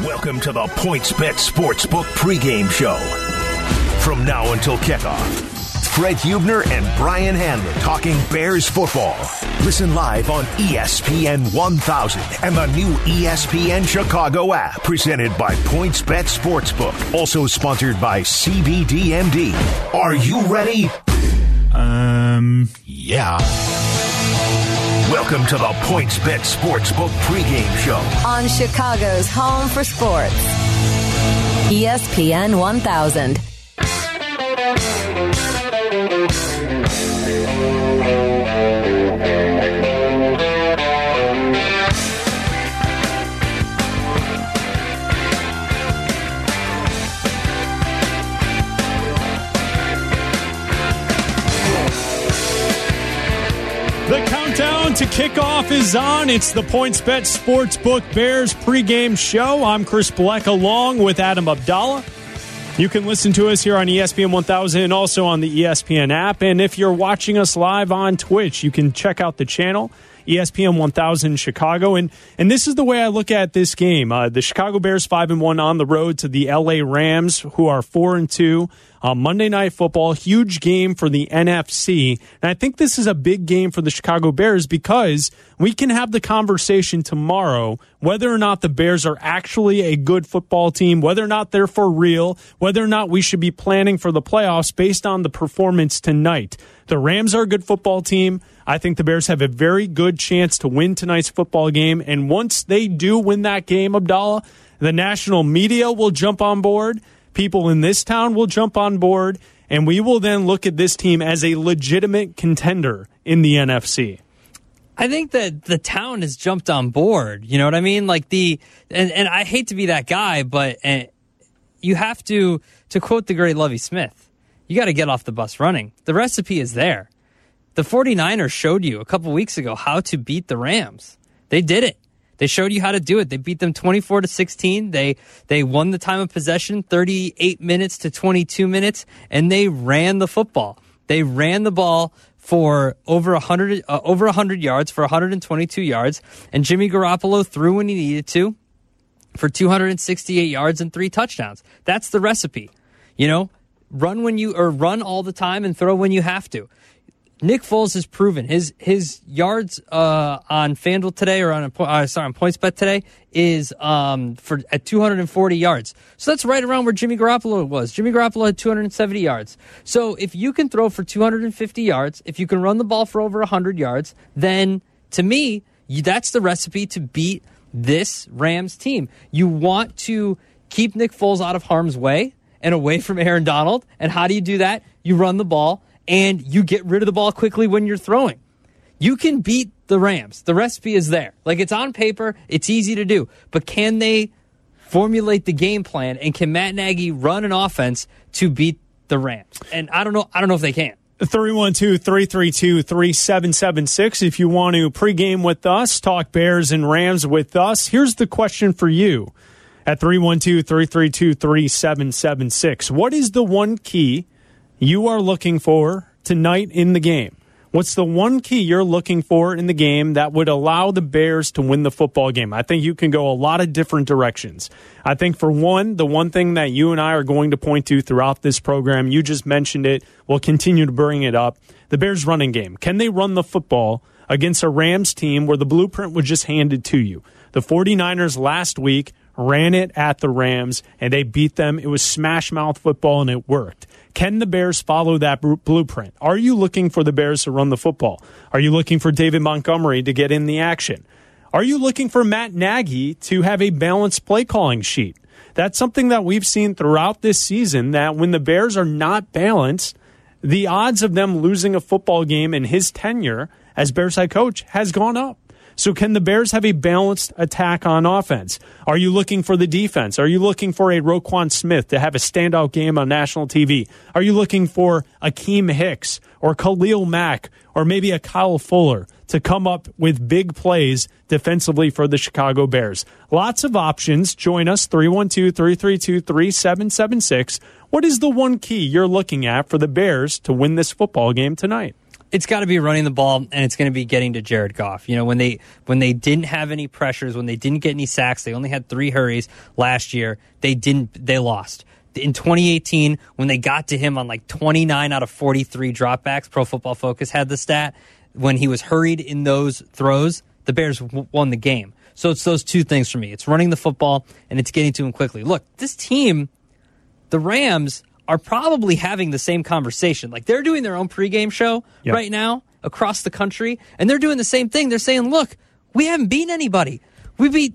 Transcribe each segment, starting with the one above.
Welcome to the PointsBet Sportsbook pregame show. From now until kickoff, Fred Hubner and Brian Hanley talking Bears football. Listen live on ESPN 1000 and the new ESPN Chicago app, presented by PointsBet Sportsbook. Also sponsored by CBDMD. Are you ready? Um, yeah. Welcome to the PointsBet Sportsbook pregame show. on Chicago's home for sports. ESPN 1000. Countdown to kickoff is on. It's the PointsBet Sportsbook Bears pregame show. I'm Chris Bleck along with Adam Abdallah. You can listen to us here on ESPN 1000 and also on the ESPN app. And if you're watching us live on Twitch, you can check out the channel. ESPN 1000 Chicago, and and this is the way I look at this game. Uh, the Chicago Bears five and one on the road to the L.A. Rams, who are four and two. Uh, Monday Night Football, huge game for the NFC. And I think this is a big game for the Chicago Bears because we can have the conversation tomorrow whether or not the Bears are actually a good football team, whether or not they're for real, whether or not we should be planning for the playoffs based on the performance tonight. The Rams are a good football team. I think the Bears have a very good chance to win tonight's football game. And once they do win that game, Abdallah, the national media will jump on board. People in this town will jump on board. And we will then look at this team as a legitimate contender in the NFC. I think that the town has jumped on board. You know what I mean? Like the and, and I hate to be that guy, but uh, you have to to quote the great Lovie Smith. You got to get off the bus running. The recipe is there. The 49ers showed you a couple weeks ago how to beat the Rams. They did it. They showed you how to do it. They beat them 24 to 16. They they won the time of possession 38 minutes to 22 minutes and they ran the football. They ran the ball for over 100 uh, over 100 yards for 122 yards and Jimmy Garoppolo threw when he needed to for 268 yards and three touchdowns. That's the recipe. You know, run when you or run all the time and throw when you have to. Nick Foles has proven his his yards uh, on FanDuel today or on a, uh, sorry on PointsBet today is um, for at 240 yards. So that's right around where Jimmy Garoppolo was. Jimmy Garoppolo had 270 yards. So if you can throw for 250 yards, if you can run the ball for over 100 yards, then to me that's the recipe to beat this Rams team. You want to keep Nick Foles out of harm's way and away from Aaron Donald. And how do you do that? You run the ball and you get rid of the ball quickly when you're throwing. You can beat the Rams. The recipe is there. Like it's on paper, it's easy to do. But can they formulate the game plan and can Matt Nagy run an offense to beat the Rams? And I don't know I don't know if they can. 312-332-3776 if you want to pregame with us talk bears and rams with us here's the question for you at 312-332-3776 what is the one key you are looking for tonight in the game? What's the one key you're looking for in the game that would allow the bears to win the football game? I think you can go a lot of different directions. I think for one the one thing that you and i are going to point to throughout this program you just mentioned it we'll continue to bring it up the bears running game. Can they run the football against a rams team where the blueprint was just handed to you? The 49ers last week ran it at the rams and they beat them it was smash mouth football and it worked can the Bears follow that blueprint? Are you looking for the Bears to run the football? Are you looking for David Montgomery to get in the action? Are you looking for Matt Nagy to have a balanced play calling sheet? That's something that we've seen throughout this season that when the Bears are not balanced, the odds of them losing a football game in his tenure as Bears head coach has gone up. So, can the Bears have a balanced attack on offense? Are you looking for the defense? Are you looking for a Roquan Smith to have a standout game on national TV? Are you looking for Akiem Hicks or Khalil Mack or maybe a Kyle Fuller to come up with big plays defensively for the Chicago Bears? Lots of options. Join us 312 332 3776. What is the one key you're looking at for the Bears to win this football game tonight? It's got to be running the ball and it's going to be getting to Jared Goff. You know, when they when they didn't have any pressures, when they didn't get any sacks, they only had 3 hurries last year. They didn't they lost. In 2018, when they got to him on like 29 out of 43 dropbacks, Pro Football Focus had the stat. When he was hurried in those throws, the Bears won the game. So it's those two things for me. It's running the football and it's getting to him quickly. Look, this team, the Rams, are probably having the same conversation. Like they're doing their own pregame show Yep. right now across the country, and they're doing the same thing. They're saying, look, we haven't beaten anybody. We beat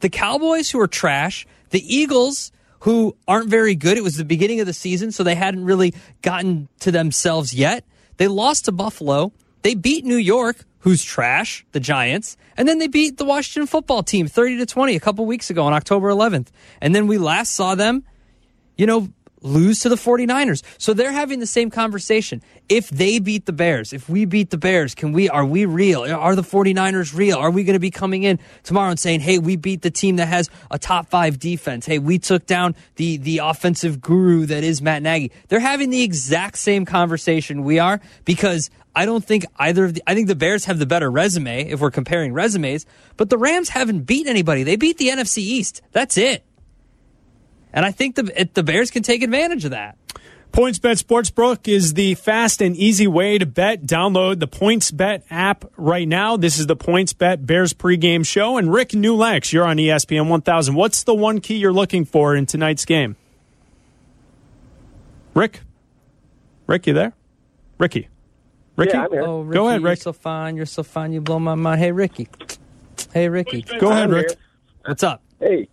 the Cowboys, who are trash, the Eagles, who aren't very good. It was the beginning of the season, so they hadn't really gotten to themselves yet. They lost to Buffalo. They beat New York, who's trash, the Giants, and then they beat the Washington football team 30 to 20 a couple weeks ago on October 11th. And then we last saw them you know, lose to the 49ers. So they're having the same conversation. If they beat the Bears, if we beat the Bears, can we are we real? Are the 49ers real? Are we going to be coming in tomorrow and saying, "Hey, we beat the team that has a top 5 defense. Hey, we took down the the offensive guru that is Matt Nagy." They're having the exact same conversation we are because I don't think either of the I think the Bears have the better resume if we're comparing resumes, but the Rams haven't beat anybody. They beat the NFC East. That's it. And I think the it, the Bears can take advantage of that. PointsBet Sportsbook is the fast and easy way to bet. Download the PointsBet app right now. This is the PointsBet Bears pregame show. And Rick Newlex, you're on ESPN 1000. What's the one key you're looking for in tonight's game? Rick? Rick, you there? Ricky? Ricky? Yeah, I'm here. Oh, Ricky, Go ahead, Rick. You're Rick. so fine. You're so fine. You blow my mind. Hey, Ricky. Hey, Ricky. Go ahead, Rick. What's up? Hey,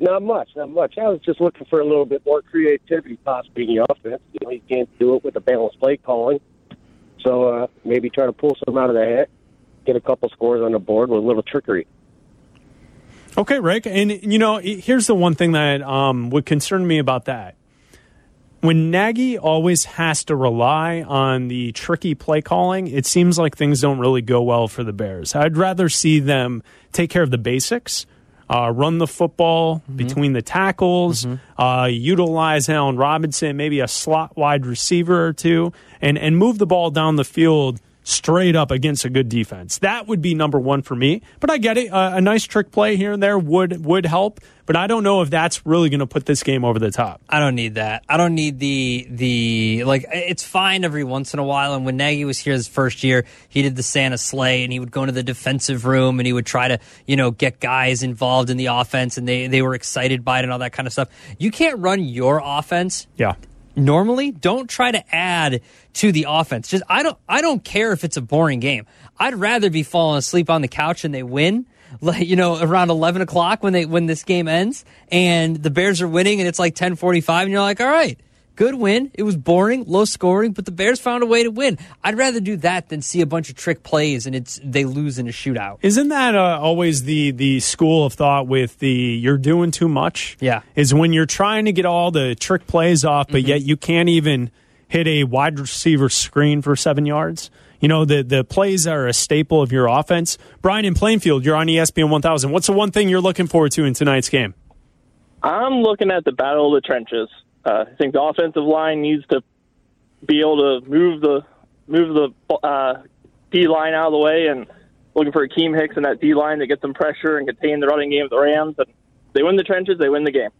not much, not much. I was just looking for a little bit more creativity, possibly in the offense. You know, you can't do it with a balanced play calling. So uh, maybe try to pull some out of the hat, get a couple scores on the board with a little trickery. Okay, Rick. And, you know, here's the one thing that um, would concern me about that. When Nagy always has to rely on the tricky play calling, it seems like things don't really go well for the Bears. I'd rather see them take care of the basics, uh, run the football between the tackles, uh, utilize Allen Robinson, maybe a slot wide receiver or two, and, and move the ball down the field straight up against a good defense. That would be number one for me. But I get it. Uh, a nice trick play here and there would would help. But I don't know if that's really going to put this game over the top. I don't need that. I don't need the the like. It's fine every once in a while. And when Nagy was here his first year, he did the Santa sleigh, and he would go into the defensive room, and he would try to you know get guys involved in the offense, and they they were excited by it and all that kind of stuff. You can't run your offense Yeah. Normally don't try to add to the offense. Just i don't i don't care if it's a boring game. I'd rather be falling asleep on the couch and they win. Like you know around 11 o'clock when they when this game ends and the bears are winning and it's like 10:45 and you're like all right good win it was boring low scoring but the bears found a way to win i'd rather do that than see a bunch of trick plays and it's they lose in a shootout Isn't that uh, always the the school of thought with the you're doing too much? Yeah. Is when you're trying to get all the trick plays off, but yet you can't even hit a wide receiver screen for seven yards. You know, the, the plays are a staple of your offense. Brian in Plainfield, you're on ESPN 1000. What's the one thing you're looking forward to in tonight's game? I'm looking at the battle of the trenches. Uh, I think the offensive line needs to be able to move the move the uh, D line out of the way, and looking for Akiem Hicks in that D line to get some pressure and contain the running game of the Rams. And they win the trenches, they win the game.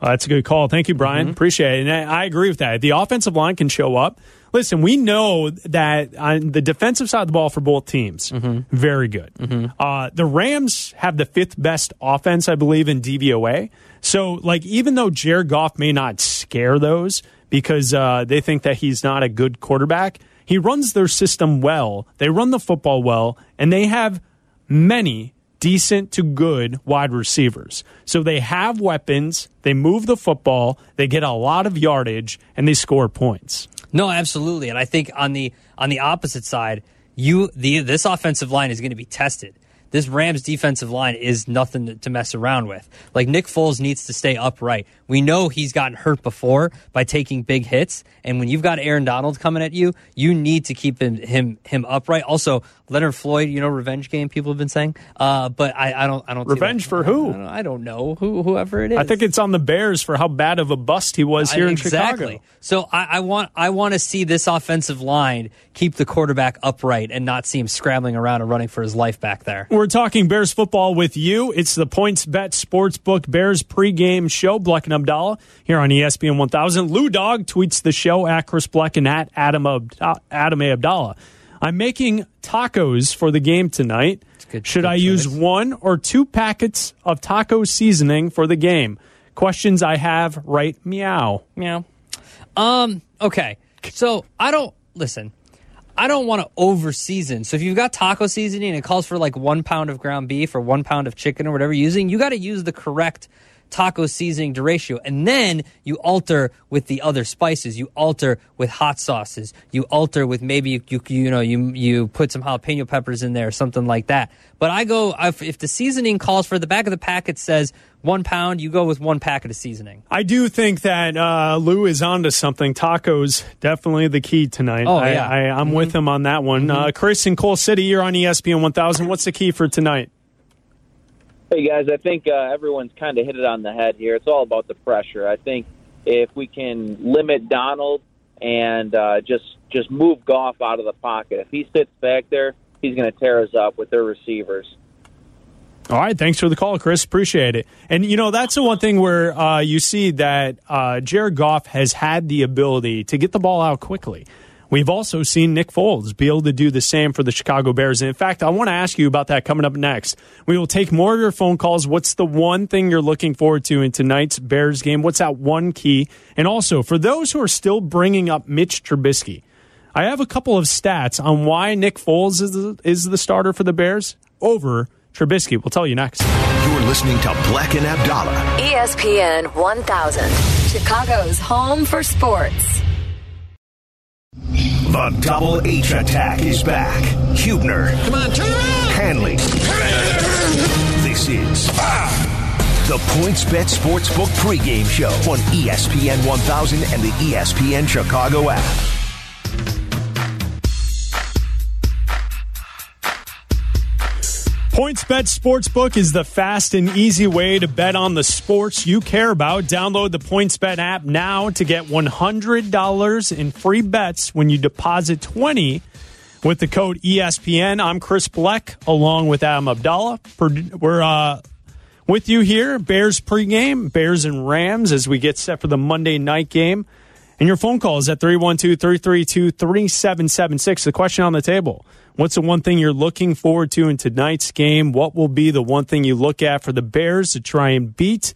Uh, that's a good call. Thank you, Brian. Appreciate it. And I, I agree with that. The offensive line can show up. Listen, we know that on the defensive side of the ball for both teams, very good. Uh, the Rams have the fifth best offense, I believe, in DVOA. So, like, even though Jared Goff may not scare those because uh, they think that he's not a good quarterback, he runs their system well. They run the football well, and they have many decent to good wide receivers. So they have weapons, they move the football, they get a lot of yardage, and they score points. No, absolutely. And I think on the on the opposite side, you the this offensive line is going to be tested. This Rams defensive line is nothing to, mess around with. Like Nick Foles needs to stay upright. We know he's gotten hurt before by taking big hits, and when you've got Aaron Donald coming at you, you need to keep him him, him upright. Also, Leonard Floyd, you know, revenge game. People have been saying, uh, but I, I don't. I don't. Revenge for who? I don't, I don't know who, whoever it is. I think it's on the Bears for how bad of a bust he was here in exactly. Chicago. So I, I want I want to see this offensive line keep the quarterback upright and not see him scrambling around and running for his life back there. We're talking Bears football with you. It's the Points Bet Sportsbook Bears pregame show. Bleck and Abdallah here on ESPN 1000. Lou Dog tweets the show at Chris Bleck and at Adam, Abd- Adam A. Abdallah. I'm making tacos for the game tonight. good- Should good I use one or two packets of taco seasoning for the game? Questions I have right meow. Meow. Um. Okay. So I don't listen. I don't want to over season. So if you've got taco seasoning and it calls for like one pound of ground beef or one pound of chicken or whatever you're using, you got to use the correct taco seasoning to ratio. And then you alter with the other spices. You alter with hot sauces. You alter with maybe you you, you know you you put some jalapeno peppers in there, something like that. But I go if, if the seasoning calls for the back of the packet says one pound, you go with one packet of seasoning. I do think that uh, Lou is onto something. Tacos definitely the key tonight. Oh, I, yeah. I, I'm with him on that one. Uh, Chris in Coal City, you're on ESPN 1000. What's the key for tonight? Hey guys, I think uh, everyone's kind of hit it on the head here. It's all about the pressure. I think if we can limit Donald and uh, just just move Goff out of the pocket, if he sits back there, he's going to tear us up with their receivers. All right, thanks for the call, Chris. Appreciate it. And you know that's the one thing where uh, you see that uh, Jared Goff has had the ability to get the ball out quickly. We've also seen Nick Foles be able to do the same for the Chicago Bears. And in fact, I want to ask you about that coming up next. We will take more of your phone calls. What's the one thing you're looking forward to in tonight's Bears game? What's that one key? And also, for those who are still bringing up Mitch Trubisky, I have a couple of stats on why Nick Foles is the, is the starter for the Bears over Trubisky. We'll tell you next. You're listening to Bleck and Abdallah. ESPN 1000, Chicago's home for sports. The Double H attack is back. Hubner. Come on, turn around. Hanley. This is the Points Bet Sportsbook pregame show on ESPN 1000 and the ESPN Chicago app. PointsBet Sportsbook is the fast and easy way to bet on the sports you care about. Download the PointsBet app now to get $100 in free bets when you deposit 20 with the code ESPN. I'm Chris Bleck along with Adam Abdallah. We're uh, with you here, Bears pregame, Bears and Rams as we get set for the Monday night game. And your phone call is at 312 332 3776. The question on the table What's the one thing you're looking forward to in tonight's game? What will be the one thing you look at for the Bears to try and beat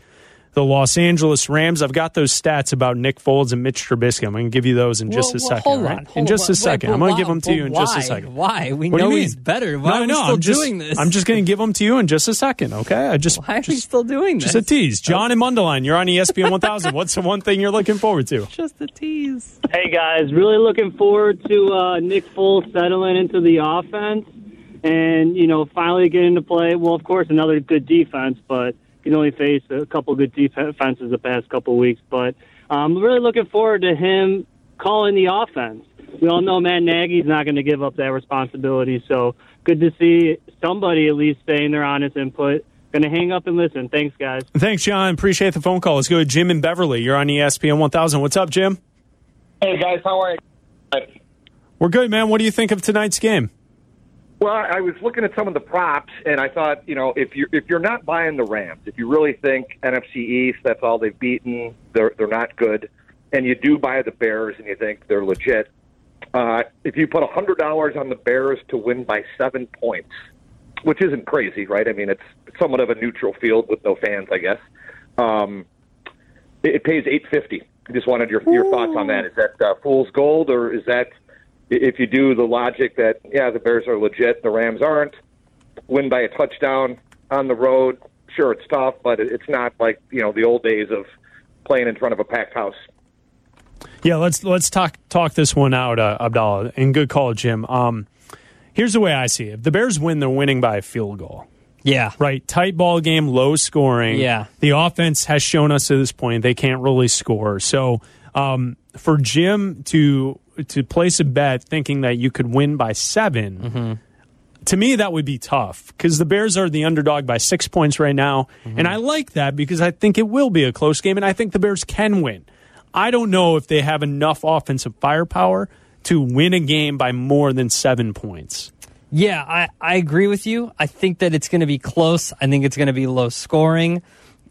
the Los Angeles Rams? I've got those stats about Nick Foles and Mitch Trubisky. I'm going to give you those in just Well, a well, second. hold all on, right? hold in just on. a second. Wait, I'm going to give them to you in but just a second. Why? We What know he's better. Why no, are we no, still I'm just, doing this? I'm just going to give them to you in just a second. Okay, I just Why are we just, still doing this? just a tease. John and Mundelein, you're on ESPN 1000. What's the one thing you're looking forward to? Just a tease. Hey guys, really looking forward to uh, Nick Foles settling into the offense and you know finally getting to play. Well, of course, another good defense, but he's only faced a couple good defenses the past couple of weeks. But um, I'm really looking forward to him calling the offense. We all know Matt Nagy's not going to give up that responsibility, so good to see somebody at least saying their honest input. Going to hang up and listen. Thanks, guys. Thanks, John. Appreciate the phone call. Let's go to Jim in Beverly. You're on ESPN 1000. What's up, Jim? Hey guys, how are you? We're good, man. What do you think of tonight's game? Well, I was looking at some of the props, and I thought, you know, if you're if you're not buying the Rams, if you really think NFC East, that's all they've beaten, they're they're not good, and you do buy the Bears, and you think they're legit. Uh, if you put a hundred dollars on the Bears to win by seven points, which isn't crazy, right? I mean, it's somewhat of a neutral field with no fans, I guess. Um, it, it pays eight fifty. I just wanted your your thoughts on that. Is that uh, fool's gold, or is that if you do the logic that yeah the Bears are legit, the Rams aren't, win by a touchdown on the road. Sure, it's tough, but it's not like you know the old days of playing in front of a packed house. Yeah, let's let's talk talk this one out, uh, Abdallah. And good call, Jim. Um, here's the way I see it: if the Bears win, they're winning by a field goal. Yeah. Right, tight ball game, low scoring. Yeah. the offense has shown us at this point they can't really score. So um, for Jim to to place a bet thinking that you could win by 7 Mm-hmm. to me, that would be tough because the Bears are the underdog by six points right now. And I like that because I think it will be a close game, and I think the Bears can win. I don't know if they have enough offensive firepower to win a game by more than seven points. Yeah, I, I agree with you. I think that it's going to be close. I think it's going to be low scoring.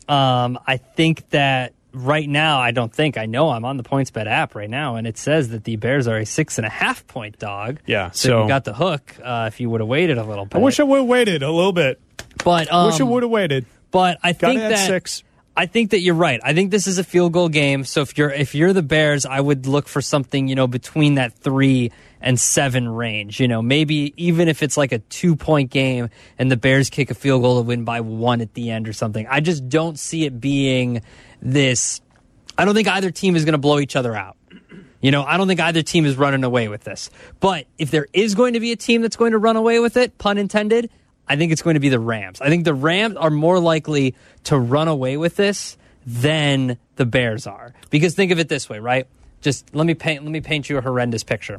Um, I think that right now, I don't think, I know I'm on the PointsBet app right now, and it says that the Bears are a six and a half point dog. Yeah, So, so- you got the hook uh, if you would have waited a little bit. I wish I would have waited a little bit. but, um, wish I would have waited. But I Got think that six. I think that you're right. I think this is a field goal game. So if you're if you're the Bears, I would look for something you know between that three and seven range. You know, maybe even if it's like a two point game and the Bears kick a field goal to win by one at the end or something. I just don't see it being this. I don't think either team is going to blow each other out. You know, I don't think either team is running away with this. But if there is going to be a team that's going to run away with it, pun intended, I think it's going to be the Rams. I think the Rams are more likely to run away with this than the Bears are. Because think of it this way, right? Just let me paint let me paint you a horrendous picture.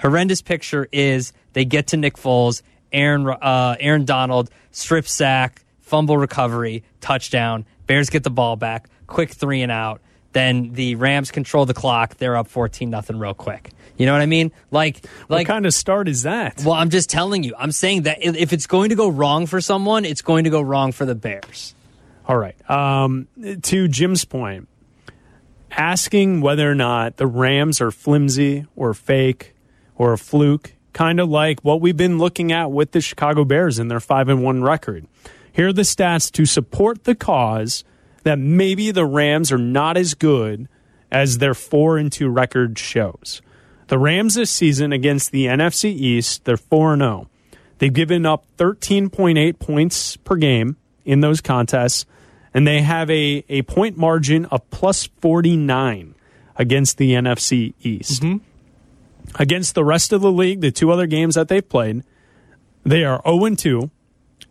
Horrendous picture is they get to Nick Foles, Aaron uh, Aaron Donald, strip sack, fumble recovery, touchdown. Bears get the ball back, quick three and out. Then the Rams control the clock. They're up fourteen nothing real quick. You know what I mean? Like, like what kind of start is that? well, I'm just telling you. I'm saying that if it's going to go wrong for someone, it's going to go wrong for the Bears. All right. Um, to Jim's point, asking whether or not the Rams are flimsy or fake or a fluke, kind of like what we've been looking at with the Chicago Bears in their 5 and 1 record. Here are the stats to support the cause that maybe the Rams are not as good as their 4 and 2 record shows. The Rams this season against the NFC East, they're 4 and 0. They've given up 13.8 points per game in those contests, and they have a, a point margin of plus 49 against the NFC East. Mm-hmm. Against the rest of the league, the two other games that they've played, they are 0 2.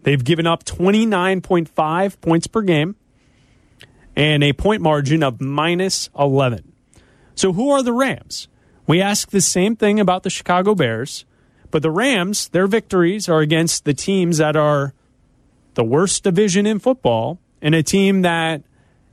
They've given up 29.5 points per game and a point margin of minus 11. So, who are the Rams? We ask the same thing about the Chicago Bears, but the Rams, their victories are against the teams that are the worst division in football and a team that,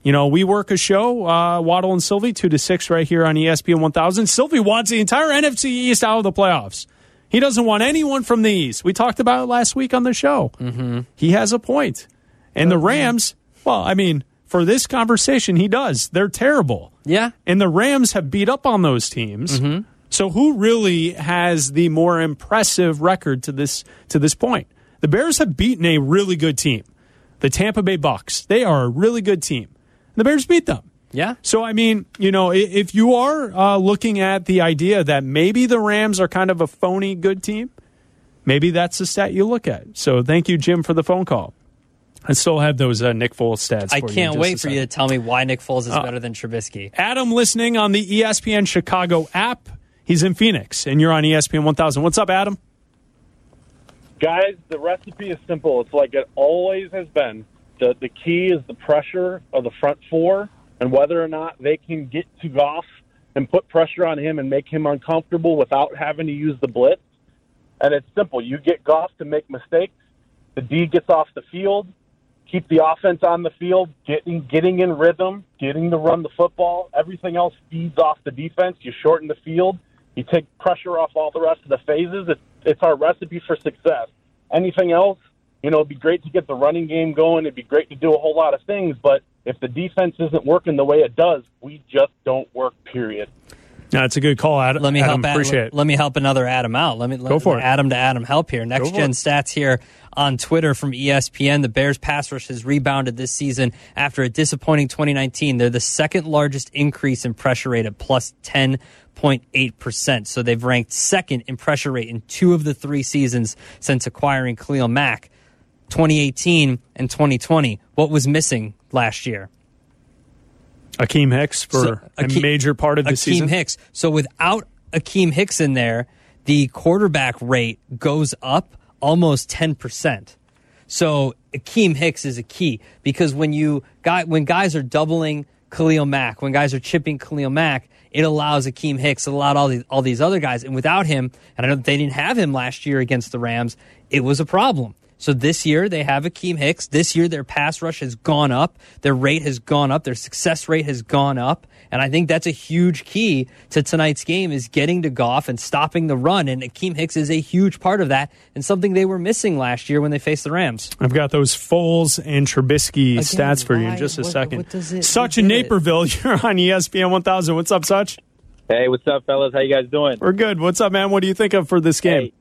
you know, we work a show, uh, Waddle and Silvy, 2 to 6 right here on ESPN 1000. Silvy wants the entire NFC East out of the playoffs. He doesn't want anyone from these. We talked about it last week on the show. Mm-hmm. He has a point. And the Rams, well, I mean, for this conversation, he does. They're terrible. Yeah. And the Rams have beat up on those teams. So who really has the more impressive record to this to this point? The Bears have beaten a really good team. The Tampa Bay Bucks. They are a really good team. The Bears beat them. Yeah. So I mean, you know, if you are uh, looking at the idea that maybe the Rams are kind of a phony good team, maybe that's the stat you look at. So thank you, Jim, for the phone call. I still have those uh, Nick Foles stats. I for can't just wait for you to tell me why Nick Foles is Uh, better than Trubisky. Adam listening on the ESPN Chicago app. He's in Phoenix, and you're on ESPN 1000. What's up, Adam? Guys, the recipe is simple. It's like it always has been. The the key is the pressure of the front four and whether or not they can get to Goff and put pressure on him and make him uncomfortable without having to use the blitz. And it's simple. You get Goff to make mistakes. The D gets off the field. Keep the offense on the field, getting getting in rhythm, getting to run the football. Everything else feeds off the defense. You shorten the field. You take pressure off all the rest of the phases. It's, it's our recipe for success. Anything else, you know, it'd be great to get the running game going. It'd be great to do a whole lot of things. But if the defense isn't working the way it does, we just don't work, period. That's a good call, Adam. Let me Adam, help. Ad- Appreciate let, it. let me help another Adam out. Let me let, Go for it. Adam to Adam help here. Next for gen it. stats here on Twitter from ESPN. The Bears pass rush has rebounded this season after a disappointing 2019. They're the second largest increase in pressure rate at plus 10.8 percent. So they've ranked second in pressure rate in two of the three seasons since acquiring Khalil Mack. 2018 and 2020. What was missing last year? Akiem Hicks for So, a major part of the Akiem season. Hicks. So without Akiem Hicks in there, the quarterback rate goes up almost ten percent. So Akiem Hicks is a key because when you guy when guys are doubling Khalil Mack, when guys are chipping Khalil Mack, it allows Akiem Hicks, it allowed all these all these other guys, and without him, and I know they didn't have him last year against the Rams, it was a problem. So this year they have Akiem Hicks. This year their pass rush has gone up. Their rate has gone up. Their success rate has gone up. And I think that's a huge key to tonight's game is getting to Goff and stopping the run. And Akiem Hicks is a huge part of that and something they were missing last year when they faced the Rams. I've got those Foles and Trubisky Again, stats for you in just a what- second. what does it- Such in did it? Naperville, you're on ESPN 1000. What's up, Such? Hey, what's up, fellas? How you guys doing? We're good. What's up, man? What do you think of for this game?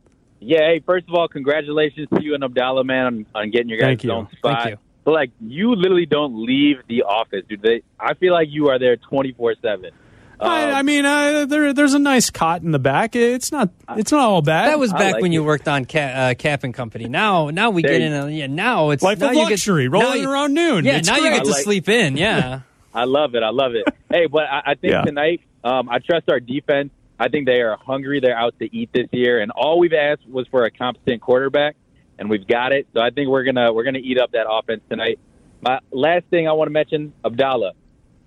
Yeah, hey, first of all, congratulations to you and Abdallah, man, on, on getting your guys' Thank you. own spot. Thank you. But like, you literally don't leave the office, dude. They, I feel like you are there twenty four seven. I, I mean, uh, there, there's a nice cot in the back. It's not. It's not all bad. That was back when you worked on Ca- uh, Kap and Company. Now, now we There get you- in. A, yeah, now it's Life now of you get- luxury, now rolling around noon. Yeah, It's now you get to like- sleep in. Yeah. I love it. I love it. hey, but I, I think Yeah. tonight, um, I trust our defense. I think they are hungry. They're out to eat this year, and all we've asked was for a competent quarterback, and we've got it. So I think we're gonna we're gonna eat up that offense tonight. My last thing I want to mention, Abdallah.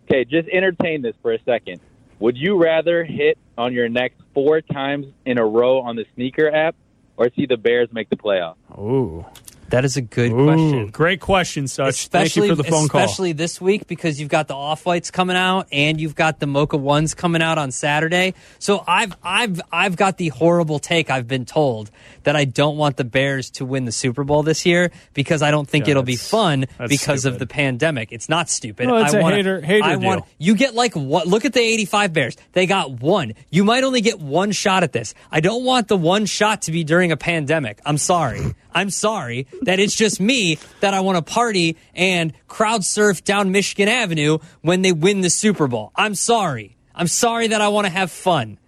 Okay, just entertain this for a second. Would you rather hit on your next four times in a row on the sneaker app, or see the Bears make the playoff? Ooh. That is a good Ooh, question. Great question, Such. Thank Especially, you for the phone call. especially this week because you've got the off whites coming out and you've got the mocha ones coming out on Saturday. So I've I've I've got the horrible take. I've been told that I don't want the Bears to win the Super Bowl this year because I don't think Yeah, it'll be fun that's because of the pandemic. It's not stupid. No, it's I a wanna- hater- hater I want deal. you get like what? Look at the eighty-five Bears. They got one. You might only get one shot at this. I don't want the one shot to be during a pandemic. I'm sorry. I'm sorry that it's just me that I want to party and crowd surf down Michigan Avenue when they win the Super Bowl. I'm sorry. I'm sorry that I want to have fun,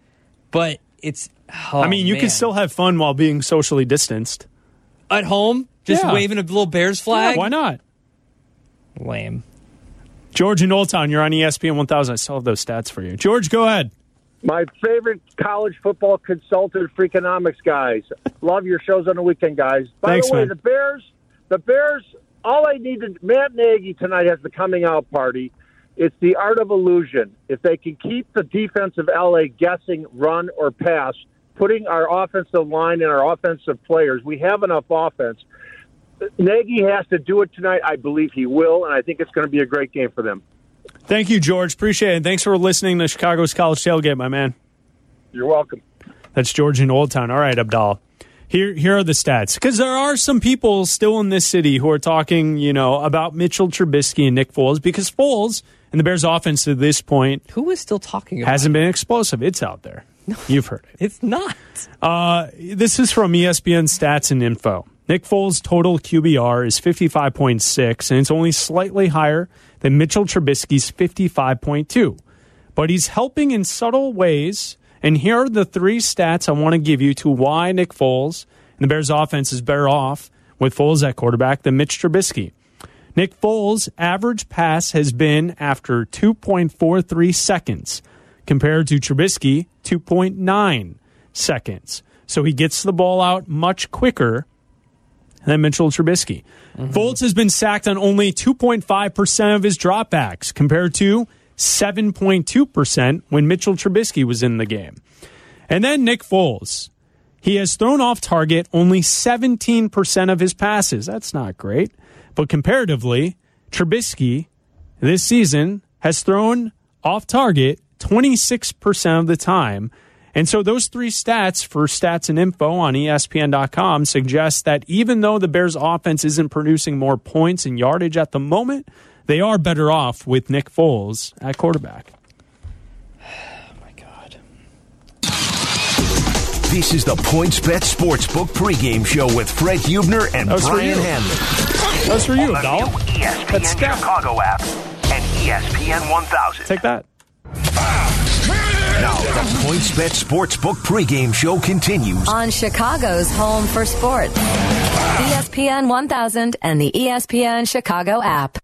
but it's. oh, I mean, you man. can still have fun while being socially distanced. at home just Yeah. waving a little Bears flag. Yeah, why not? Lame. George in Old Town, you're on ESPN 1000. I still have those stats for you. George, go ahead. My favorite college football consultant, Freakonomics guys. Love your shows on the weekend, guys. By Thanks, the way, man. the Bears, the Bears, all I need to Matt Nagy tonight has the coming out party. It's the art of illusion. If they can keep the defense of LA guessing run or pass, putting our offensive line and our offensive players, we have enough offense. Nagy has to do it tonight. I believe he will, and I think it's going to be a great game for them. Thank you, George. Appreciate it. Thanks for listening to Chicago's College Tailgate, my man. You're welcome. That's George in Old Town. All right, Abdal. Here, here are the stats. Because there are some people still in this city who are talking, you know, about Mitchell Trubisky and Nick Foles. Because Foles and the Bears' offense to this point Who is still talking about? hasn't been explosive. It's out there. No, You've heard it. It's not. Uh, this is from ESPN Stats and Info. Nick Foles' total QBR is 55.6, and it's only slightly higher than Mitchell Trubisky's 55.2. But he's helping in subtle ways, and here are the three stats I want to give you to why Nick Foles and the Bears' offense is better off with Foles at quarterback than Mitch Trubisky. Nick Foles' average pass has been after 2.43 seconds, compared to Trubisky, 2.9 seconds. So he gets the ball out much quicker than Mitchell Trubisky. Mm-hmm. Foles has been sacked on only 2.5% of his dropbacks, compared to 7.2% when Mitchell Trubisky was in the game. And then Nick Foles. He has thrown off target only 17% of his passes. That's not great. But comparatively, Trubisky this season has thrown off target 26% of the time. And so those three stats for stats and info on ESPN.com suggest that even though the Bears offense isn't producing more points and yardage at the moment, they are better off with Nick Foles at quarterback. This is the PointsBet Sportsbook pregame show with Fred Hubner and That was for Brian you. Hanley. That's for you, On the Abdallah. new ESPN Chicago app and ESPN 1000. Take that. Now, the PointsBet Sportsbook pregame show continues On Chicago's home for sports. Ah. E ESPN 1000 and the ESPN Chicago app.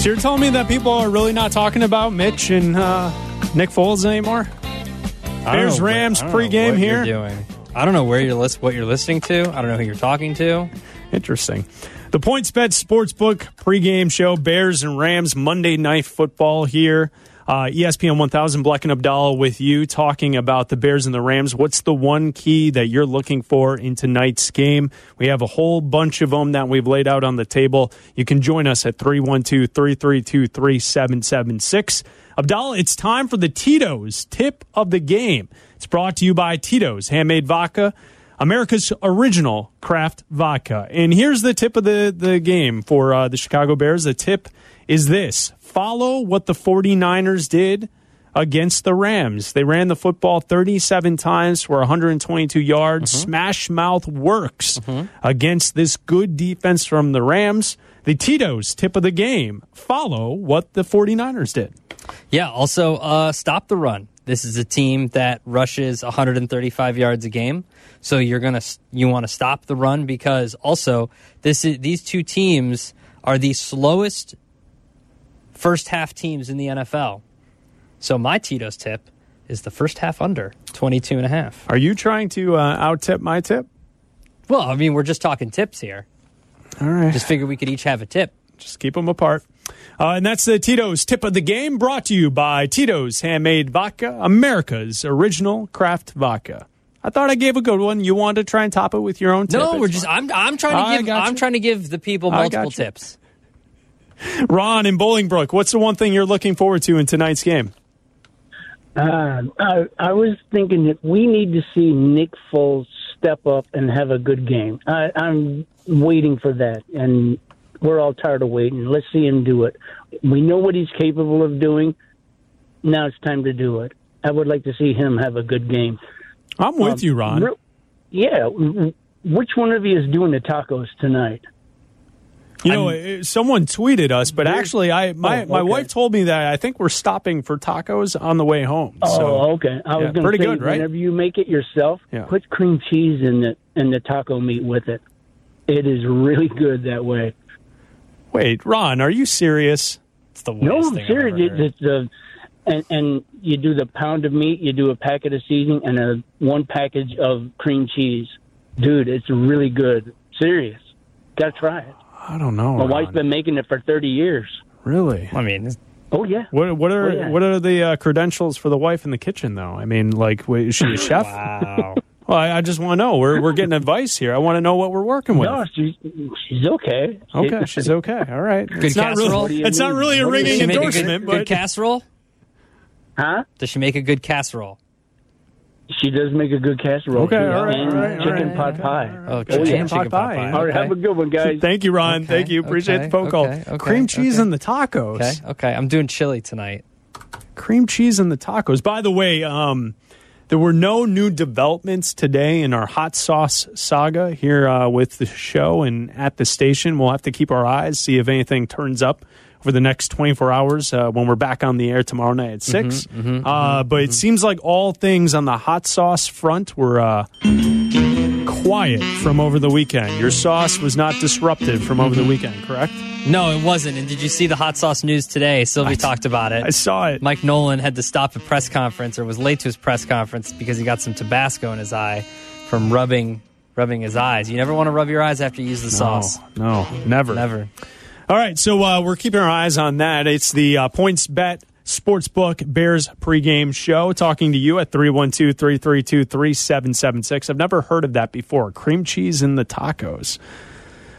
So you're telling me that people are really not talking about Mitch and uh, Nick Foles anymore? Bears know Rams I don't know pregame what here. I don't know where you're list, what you're listening to. I don't know who you're talking to. Interesting. The PointsBet Sportsbook pregame show, Bears and Rams Monday Night Football here. Uh, ESPN 1000, Bleck and Abdallah with you talking about the Bears and the Rams. What's the one key that you're looking for in tonight's game? We have a whole bunch of them that we've laid out on the table. You can join us at 312 332 3776. Abdallah, it's time for the Tito's tip of the game. It's brought to you by Tito's Handmade Vodka. America's original craft vodka. And here's the tip of the, the game for uh, the Chicago Bears. The tip is this follow what the 49ers did against the Rams. They ran the football 37 times for 122 yards. Smash mouth works against this good defense from the Rams. The Tito's tip of the game follow what the 49ers did. Yeah. Also, uh, stop the run. This is a team that rushes 135 yards a game, so you're gonna you want to stop the run because also this is, these two teams are the slowest first half teams in the NFL. So my Tito's tip is the first half under 22 and a half. Are you trying to uh, out tip my tip? Well, I mean, we're just talking tips here. All right. Just figure we could each have a tip. Just keep them apart. Uh, and that's the Tito's tip of the game brought to you by Tito's Handmade Vodka, America's original craft vodka. I thought I gave a good one. You wanted to try and top it with your own tip. No, we're just. I'm I'm trying I to give I'm you. trying to give the people multiple tips. Ron in Bolingbrook, what's the one thing you're looking forward to in tonight's game? Uh, I, I was thinking that we need to see Nick Foles step up and have a good game. I, I'm waiting for that, and we're all tired of waiting. Let's see him do it. We know what he's capable of doing. Now it's time to do it. I would like to see him have a good game. I'm with Um, you, Ron. yeah. Which one of you is doing the tacos tonight? You know, uh, someone tweeted us, but actually, I my, Oh, my wife told me that I think we're stopping for tacos on the way home. Oh, okay. I was pretty say, good, right? whenever you make it yourself, Yeah. put cream cheese in the in the taco meat with it. It is really good that way. Wait, Ron, are you serious? It's the No, I'm serious. It- it's the and and you do the pound of meat, you do a packet of seasoning, and a one package of cream cheese. Dude, it's really good. Serious. Gotta try it. I don't know. My Ron. wife's been making it for thirty years. Really? I mean, Oh yeah. What what are Oh, yeah. what are the uh, credentials for the wife in the kitchen though? I mean, like, wait, is she a chef? wow. Well, I, I just want to know. We're we're getting advice here. I want to know what we're working with. No, she's she's okay. Okay, she's okay. All right. Good it's not casserole? really it's not really a What do you Does ringing she make a endorsement, good, good but casserole? Huh? Does she make a good casserole? She does make a good casserole. Okay, all right, all right, chicken right, pot okay, pie. Oh, chicken chicken pot pot pie. pie. All right, Okay. have a good one, guys. Thank you, Ron. Okay, Thank you. Appreciate okay, the phone call. okay, okay, Cream cheese okay. and the tacos. Okay, okay. I'm doing chili tonight. Cream cheese and the tacos. By the way, um, there were no new developments today in our hot sauce saga here uh, with the show and at the station. We'll have to keep our eyes, see if anything turns up over the next 24 hours uh, when we're back on the air tomorrow night at 6. uh, but it seems like all things on the hot sauce front were uh, quiet from over the weekend. Your sauce was not disrupted from over the weekend, correct? No, it wasn't. And did you see the hot sauce news today? Silvy talked about it. I saw it. Mike Nolan had to stop a press conference or was late to his press conference because he got some Tabasco in his eye from rubbing rubbing his eyes. You never want to rub your eyes after you use the sauce. No, never. Never. All right, so uh, we're keeping our eyes on that. It's the uh, Points Bet Sportsbook Bears pregame show. Talking to you at 312 332 3776. I've never heard of that before. Cream cheese in the tacos.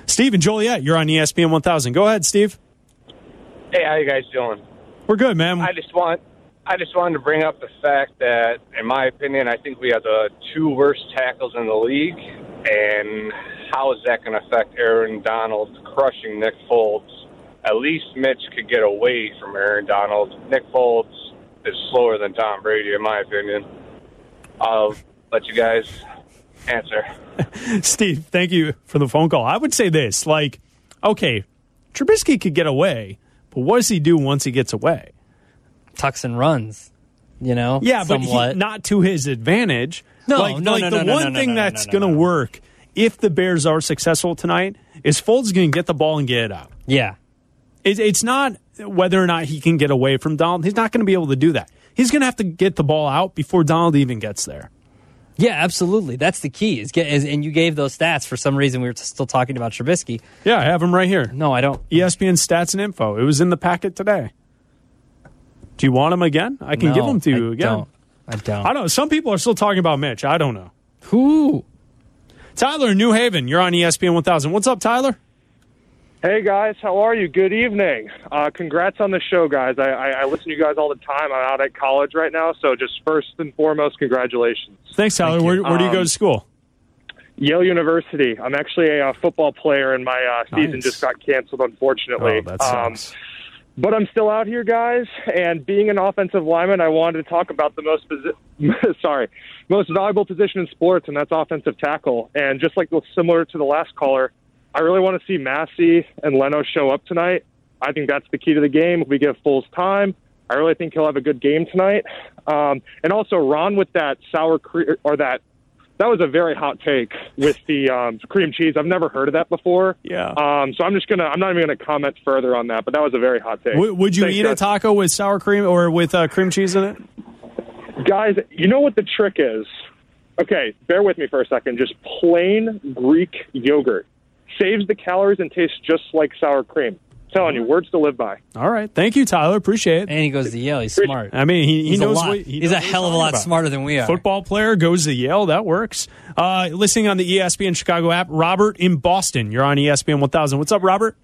Steve and Joliet, you're on ESPN 1000. Go ahead, Steve. Hey, how you guys doing? We're good, man. I just want I just wanted to bring up the fact that, in my opinion, I think we have the two worst tackles in the league, and how is that going to affect Aaron Donald crushing Nick Foles? At least Mitch could get away from Aaron Donald. Nick Foles is slower than Tom Brady, in my opinion. I'll let you guys answer. Steve, thank you for the phone call. I would say this like, okay, Trubisky could get away, but what does he do once he gets away? Tucks and runs. You know? Yeah, but he, not to his advantage. No, like, no, like no, the no, no, one no, no, thing no, no, that's going to work if the Bears are successful tonight is Foles going to get the ball and get it out. Yeah. It, it's not whether or not he can get away from Donald. He's not going to be able to do that. He's going to have to get the ball out before Donald even gets there. Yeah, absolutely. That's the key. Is get is, and you gave those stats for some reason. We were still talking about Trubisky. Yeah, I have him right here. No, I don't. ESPN stats and info. It was in the packet today. Do you want him again? I can No, give them to you I again. don't. I don't. I don't. Some people are still talking about Mitch. I don't know. Who? Tyler New Haven. You're on ESPN 1000. What's up, Tyler? Hey guys, how are you? Good evening. Uh, congrats on the show, guys. I, I, I listen to you guys all the time. I'm out at college right now, so just first and foremost, congratulations. Thanks, Tyler. Where, where do you go Um, to school? Yale University. I'm actually a, uh football player, and my uh, season Nice. just got canceled, unfortunately. Oh, that Um, sucks. But I'm still out here, guys. And being an offensive lineman, I wanted to talk about the most sorry, most valuable position in sports, and that's offensive tackle. And just like similar to the last caller, I really want to see Massey and Leno show up tonight. I think that's the key to the game. If we give Foles time, I really think he'll have a good game tonight. Um, and also, Ron with that sour cream or that that was a very hot take with the um, cream cheese. I've never heard of that before. Yeah. Um, so I'm just gonna. I'm not even gonna comment further on that. But that was a very hot take. W- would you Thanks, eat a taco with sour cream or with uh, cream cheese in it? Guys, you know what the trick is? Okay, bear with me for a second. Just plain Greek yogurt saves the calories and tastes just like sour cream. Telling you, words to live by. All right. Thank you, Tyler. Appreciate it. And he goes to Yale. He's smart. I mean, he, he He's a lot- what he he's knows a hell of a lot about. smarter than we are. Football player goes to Yale. That works. Uh, listening on the ESPN Chicago app, Robert in Boston. You're on ESPN 1000. What's up, Robert?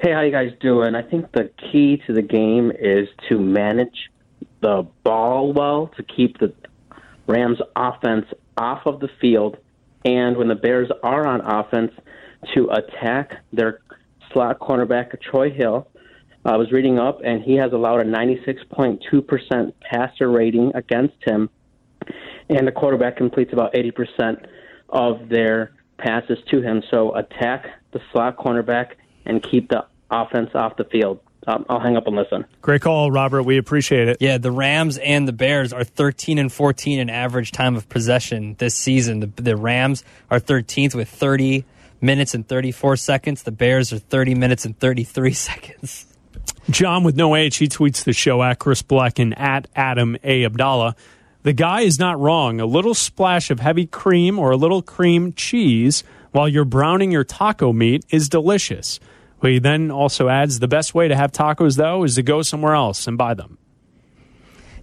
Hey, how you guys doing? I think the key to the game is to manage the ball well to keep the Rams offense off of the field, and when the Bears are on offense, to attack their slot cornerback Troy Hill. I was reading up, and he has allowed a 96.2% passer rating against him, and the quarterback completes about 80% of their passes to him. So attack the slot cornerback and keep the offense off the field. Um, I'll hang up and listen. Great call, Robert. We appreciate it. Yeah, the Rams and the Bears are 13 and 14 in average time of possession this season. The, the Rams are 13th with 30 minutes and 34 seconds. The Bears are 30 minutes and 33 seconds. John with no H, he tweets the show at Chris Bleck and at Adam A. Abdallah. The guy is not wrong. A little splash of heavy cream or a little cream cheese while you're browning your taco meat is delicious. He then also adds the best way to have tacos, though, is to go somewhere else and buy them.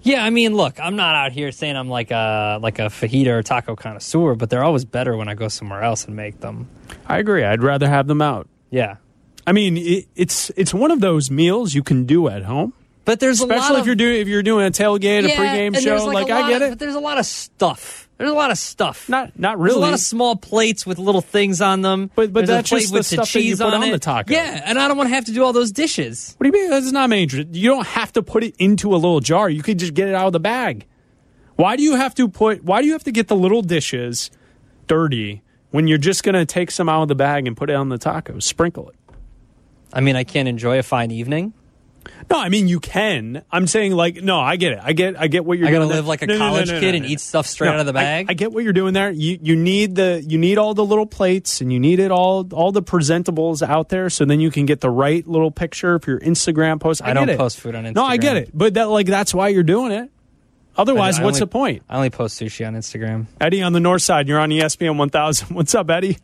Yeah, I mean, look, I'm not out here saying I'm like a like a fajita or taco connoisseur, but they're always better when I go somewhere else and make them. I agree. I'd rather have them out. Yeah. I mean, it, it's it's one of those meals you can do at home. But there's a especially if of- you're doing if you're doing a tailgate, a Yeah, pregame show. like, Like, a I get of- it. But there's a lot of stuff. There's a lot of stuff. Not not really. There's a lot of small plates with little things on them. But but There's a that's plate just the stuff that you cheese put on it. the taco. Yeah, and I don't want to have to do all those dishes. What do you mean? That's not major. You don't have to put it into a little jar. You could just get it out of the bag. Why do you have to put? Why do you have to get the little dishes dirty when you're just going to take some out of the bag and put it on the tacos? Sprinkle it. I mean, I can't enjoy a fine evening. No, I mean you can. I'm saying like no, I get it. I get I get what you're doing. I gotta doing. there. live like a No, college no, no, kid and eat stuff straight out of the bag. I, get what you're doing there. You you need the you need all the little plates and you need it all all the presentables out there so then you can get the right little picture for your Instagram post. I, I don't it. post food on Instagram. No, I get it. But that like that's why you're doing it. Otherwise, I what's the point? I only post sushi on Instagram. Eddie on the north side, you're on ESPN 1000. What's up, Eddie?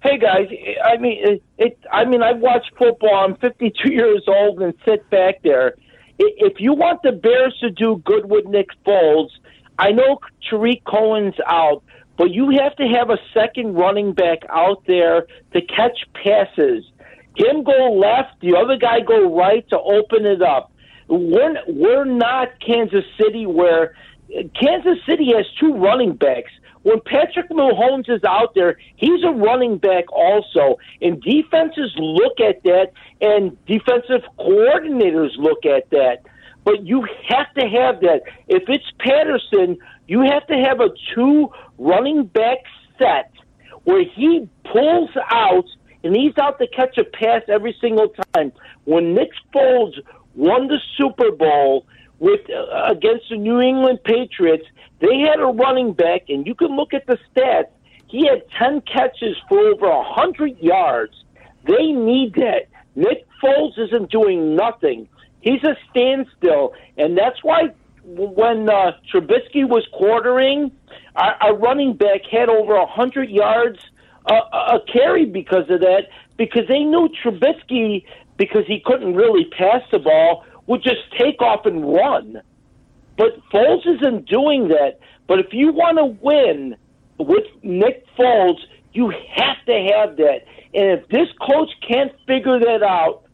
Hey guys, I mean, it, it. I mean, I watch football. I'm 52 years old and sit back there. If you want the Bears to do good with Nick Foles, I know Tarik Cohen's out, but you have to have a second running back out there to catch passes. Him go left, the other guy go right to open it up. We're we're not Kansas City where Kansas City has two running backs. When Patrick Mahomes is out there, he's a running back also. And defenses look at that, and defensive coordinators look at that. But you have to have that. If it's Patterson, you have to have a two running back set where he pulls out and he's out to catch a pass every single time. When Nick Foles won the Super Bowl with uh, against the New England Patriots, they had a running back, and you can look at the stats. He had ten catches for over a hundred yards. They need that. Nick Foles isn't doing nothing. He's a standstill, and that's why when uh, Trubisky was quartering, our, our running back had over a hundred yards a, a carry because of that. Because they knew Trubisky, because he couldn't really pass the ball, would just take off and run. But Foles isn't doing that. But if you want to win with Nick Foles, you have to have that. And if this coach can't figure that out,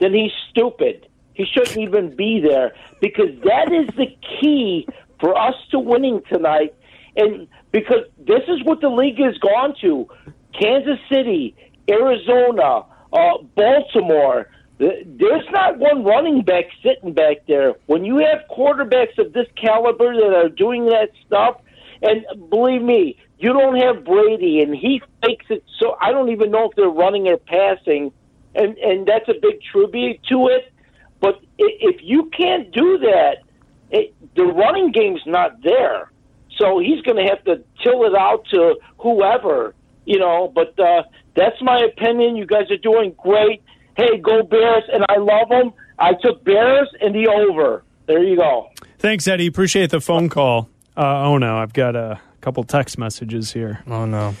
then he's stupid. He shouldn't even be there because that is the key for us to winning tonight. And because this is what the league has gone to Kansas City, Arizona, uh, Baltimore. There's not one running back sitting back there. When you have quarterbacks of this caliber that are doing that stuff, and believe me, you don't have Brady, and he fakes it so I don't even know if they're running or passing, and and that's a big tribute to it. But if you can't do that, it, the running game's not there. So he's going to have to till it out to whoever, you know. But uh, that's my opinion. You guys are doing great. Hey, go Bears, and I love them. I took Bears in the over. There you go. Thanks, Eddie. Appreciate the phone call. Uh, oh no, I've got a couple text messages here. Oh no.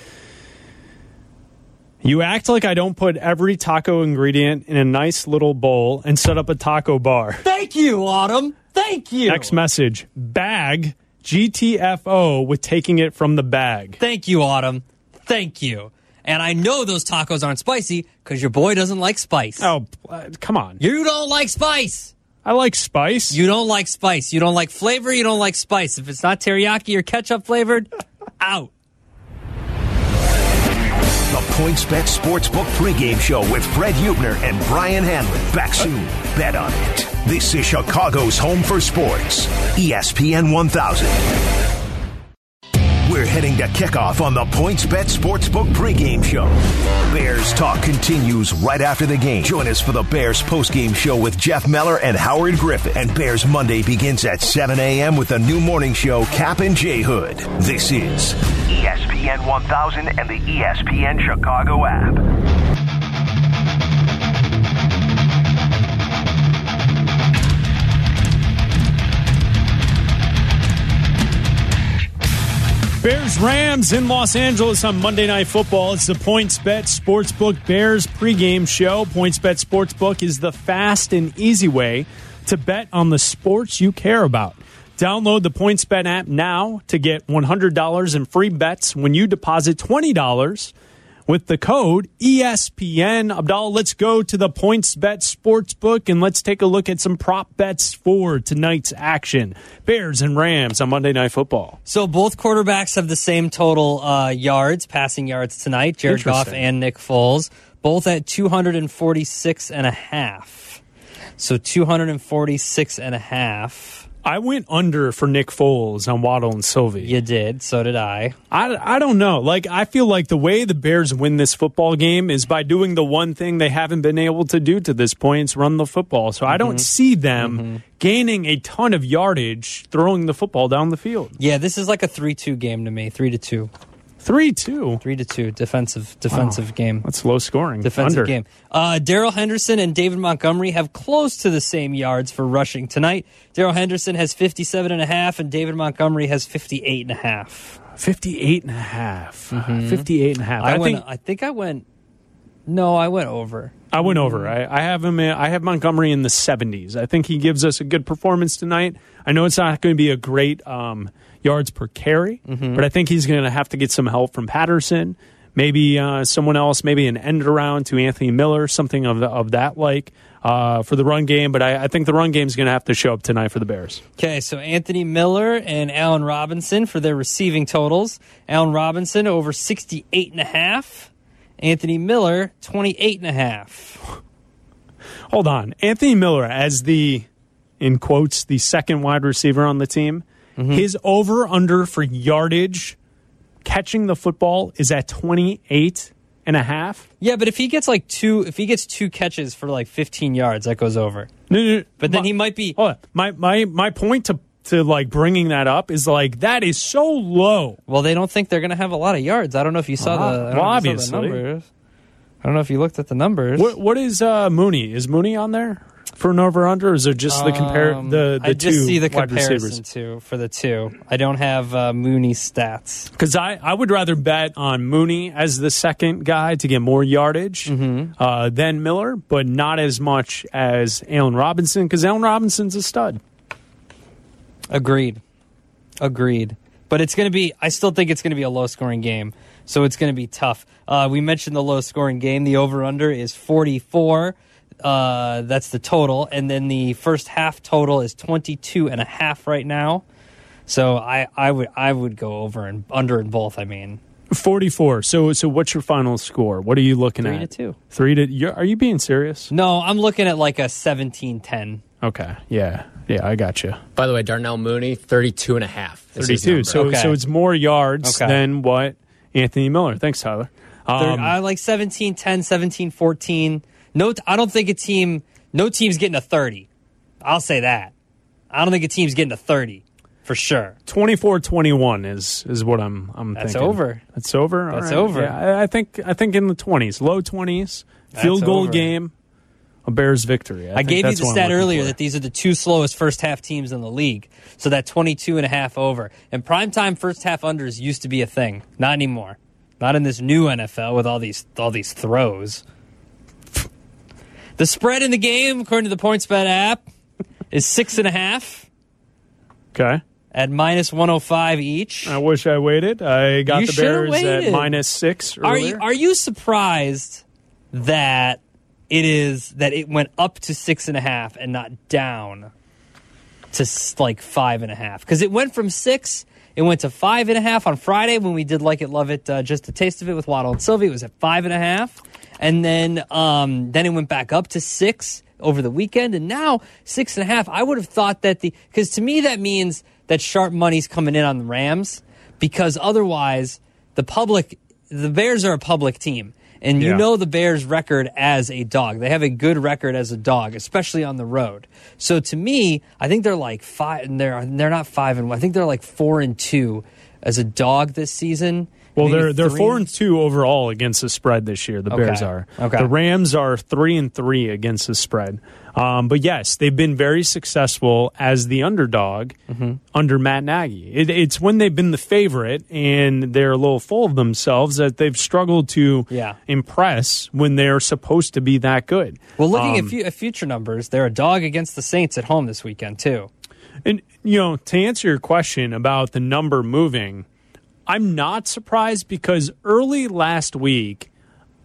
You act like I don't put every taco ingredient in a nice little bowl and set up a taco bar. Thank you, Autumn. Thank you. Next message bag GTFO with taking it from the bag. Thank you, Autumn. Thank you. And I know those tacos aren't spicy because your boy doesn't like spice. Oh, uh, come on. You don't like spice. I like spice. You don't like spice. You don't like flavor. You don't like spice. If it's not teriyaki or ketchup flavored, out. The points PointsBet Sportsbook pregame show with Fred Huebner and Brian Hanley. Back soon. Bet on it. This is Chicago's home for sports. ESPN 1000. Kickoff on the PointsBet Sportsbook pregame show. Bears talk continues right after the game. Join us for the Bears postgame show with Jeff Meller and Howard Griffith. And Bears Monday begins at 7 a.m. with a new morning show, Kap and J Hood. This is ESPN 1000 and the ESPN Chicago app. Bears Rams in Los Angeles on Monday Night Football. It's the PointsBet Sportsbook Bears pregame show. PointsBet Sportsbook is the fast and easy way to bet on the sports you care about. Download the PointsBet app now to get $100 in free bets when you deposit $20 with the code ESPN. Abdallah, let's go to the PointsBet Sportsbook and let's take a look at some prop bets for tonight's action. Bears and Rams on Monday Night Football. So both quarterbacks have the same total uh, yards, passing yards tonight. Jared Goff and Nick Foles, both at 246 and a half. So 246 and a half. I went under for Nick Foles on Waddle and Silvy. You did. So did I. I, I don't know. Like, I feel like the way the Bears win this football game is by doing the one thing they haven't been able to do to this point it's run the football. So I don't mm-hmm. see them mm-hmm. gaining a ton of yardage throwing the football down the field. Yeah, this is like a 3 2 game to me. 3 to 2. 3 2. 3 to 2. Defensive defensive Wow. game. That's low scoring. defensive Under. game. Uh, Darrell Henderson and David Montgomery have close to the same yards for rushing tonight. Darrell Henderson has 57 and a half and David Montgomery has 58 and a half. 58 and a half. 58 and a half. I, I, went think I think I went No, I went over. I went over. I, I have him. in- I have Montgomery in the 70s. I think he gives us a good performance tonight. I know it's not going to be a great um, yards per carry, Mm-hmm. but I think he's going to have to get some help from Patterson. Maybe uh, someone else. Maybe an end around to Anthony Miller, something of of that like uh, for the run game. But I, I think the run game is going to have to show up tonight for the Bears. Okay, so Anthony Miller and Allen Robinson for their receiving totals. Allen Robinson over 68 and a half. Anthony Miller 28 and a half. Hold on, Anthony Miller as the in quotes the second wide receiver on the team. Mm-hmm. His over under for yardage catching the football is at 28 and a half. Yeah, but if he gets like two if he gets two catches for like 15 yards, that goes over. No, no, no. But then My- he might be Hold on. My my my point to to like bringing that up is like that is so low. Well, they don't think they're going to have a lot of yards. I don't know if you saw Ah, the I well, you saw the obviously. numbers. I don't know if you looked at the numbers. What what is uh, Mooney? Is Mooney on there for an over under? Or is it just the compare Um, the the I two just see the comparison to for the two. I don't have uh, Mooney's stats. Because I, I would rather bet on Mooney as the second guy to get more yardage Mm-hmm. uh, than Miller, but not as much as Allen Robinson because Allen Robinson's a stud. Agreed. Agreed. But it's going to be, I still think it's going to be a low scoring game. So it's going to be tough. Uh, we mentioned the low scoring game. The over under is 44. Uh, that's the total. And then the first half total is 22 and a half right now. So I, I would I would go over and under in both. I mean, Forty four. So so what's your final score? What are you looking Three at? to two. Three to. You're, are you being serious? no, I'm looking at like a 17-10. Okay. Yeah. Yeah. I got you. By the way, Darnell Mooney, 32 and a half. 32. So Okay. so it's more yards Okay. than what Anthony Miller. Thanks, Tyler. Um, I like 17 10, 17 14. No, I don't think a team, no team's getting a 30. I'll say that. I don't think a team's getting a 30 for sure. 24-21 is is what I'm I'm That's thinking. over. That's over. All That's right. over. Yeah, I, I think I think in the 20s, low 20s, field That's goal over. game, a Bears victory. I, I, gave you the stat earlier for. that these are the two slowest first half teams in the league. So that 22 and a half over. And primetime first half unders used to be a thing. Not anymore. Not in this new NFL with all these all these throws. The spread in the game, according to the PointsBet app, is six and a half Okay. at minus 105 each. I wish I waited. I got You the Bears waited. at minus six Are you are you surprised that it is that it went up to six and a half and not down to like five and a half? Because it went from six, it went to five and a half on Friday when we did like it, love it, uh, just a taste of it with Waddle and Silvy. It was at five and a half, and then um, then it went back up to six over the weekend, and now six and a half. I would have thought that the because to me that means that sharp money's coming in on the Rams because otherwise the public the Bears are a public team. And you Yeah. know the Bears' record as a dog. They have a good record as a dog, especially on the road. So to me, I think they're like five. And they're they're not five and one. I think they're like four and two as a dog this season. Well, they're they're three. four and two overall against the spread this year. The Okay. Bears are. Okay. The Rams are three and three against the spread. Um, but yes, they've been very successful as the underdog Mm-hmm. under Matt Nagy. It, it's when they've been the favorite and they're a little full of themselves that they've struggled to Yeah. impress when they're supposed to be that good. Well, looking Um, at, fu- at future numbers, they're a dog against the Saints at home this weekend too. And you know, to answer your question about the number moving, I'm not surprised because early last week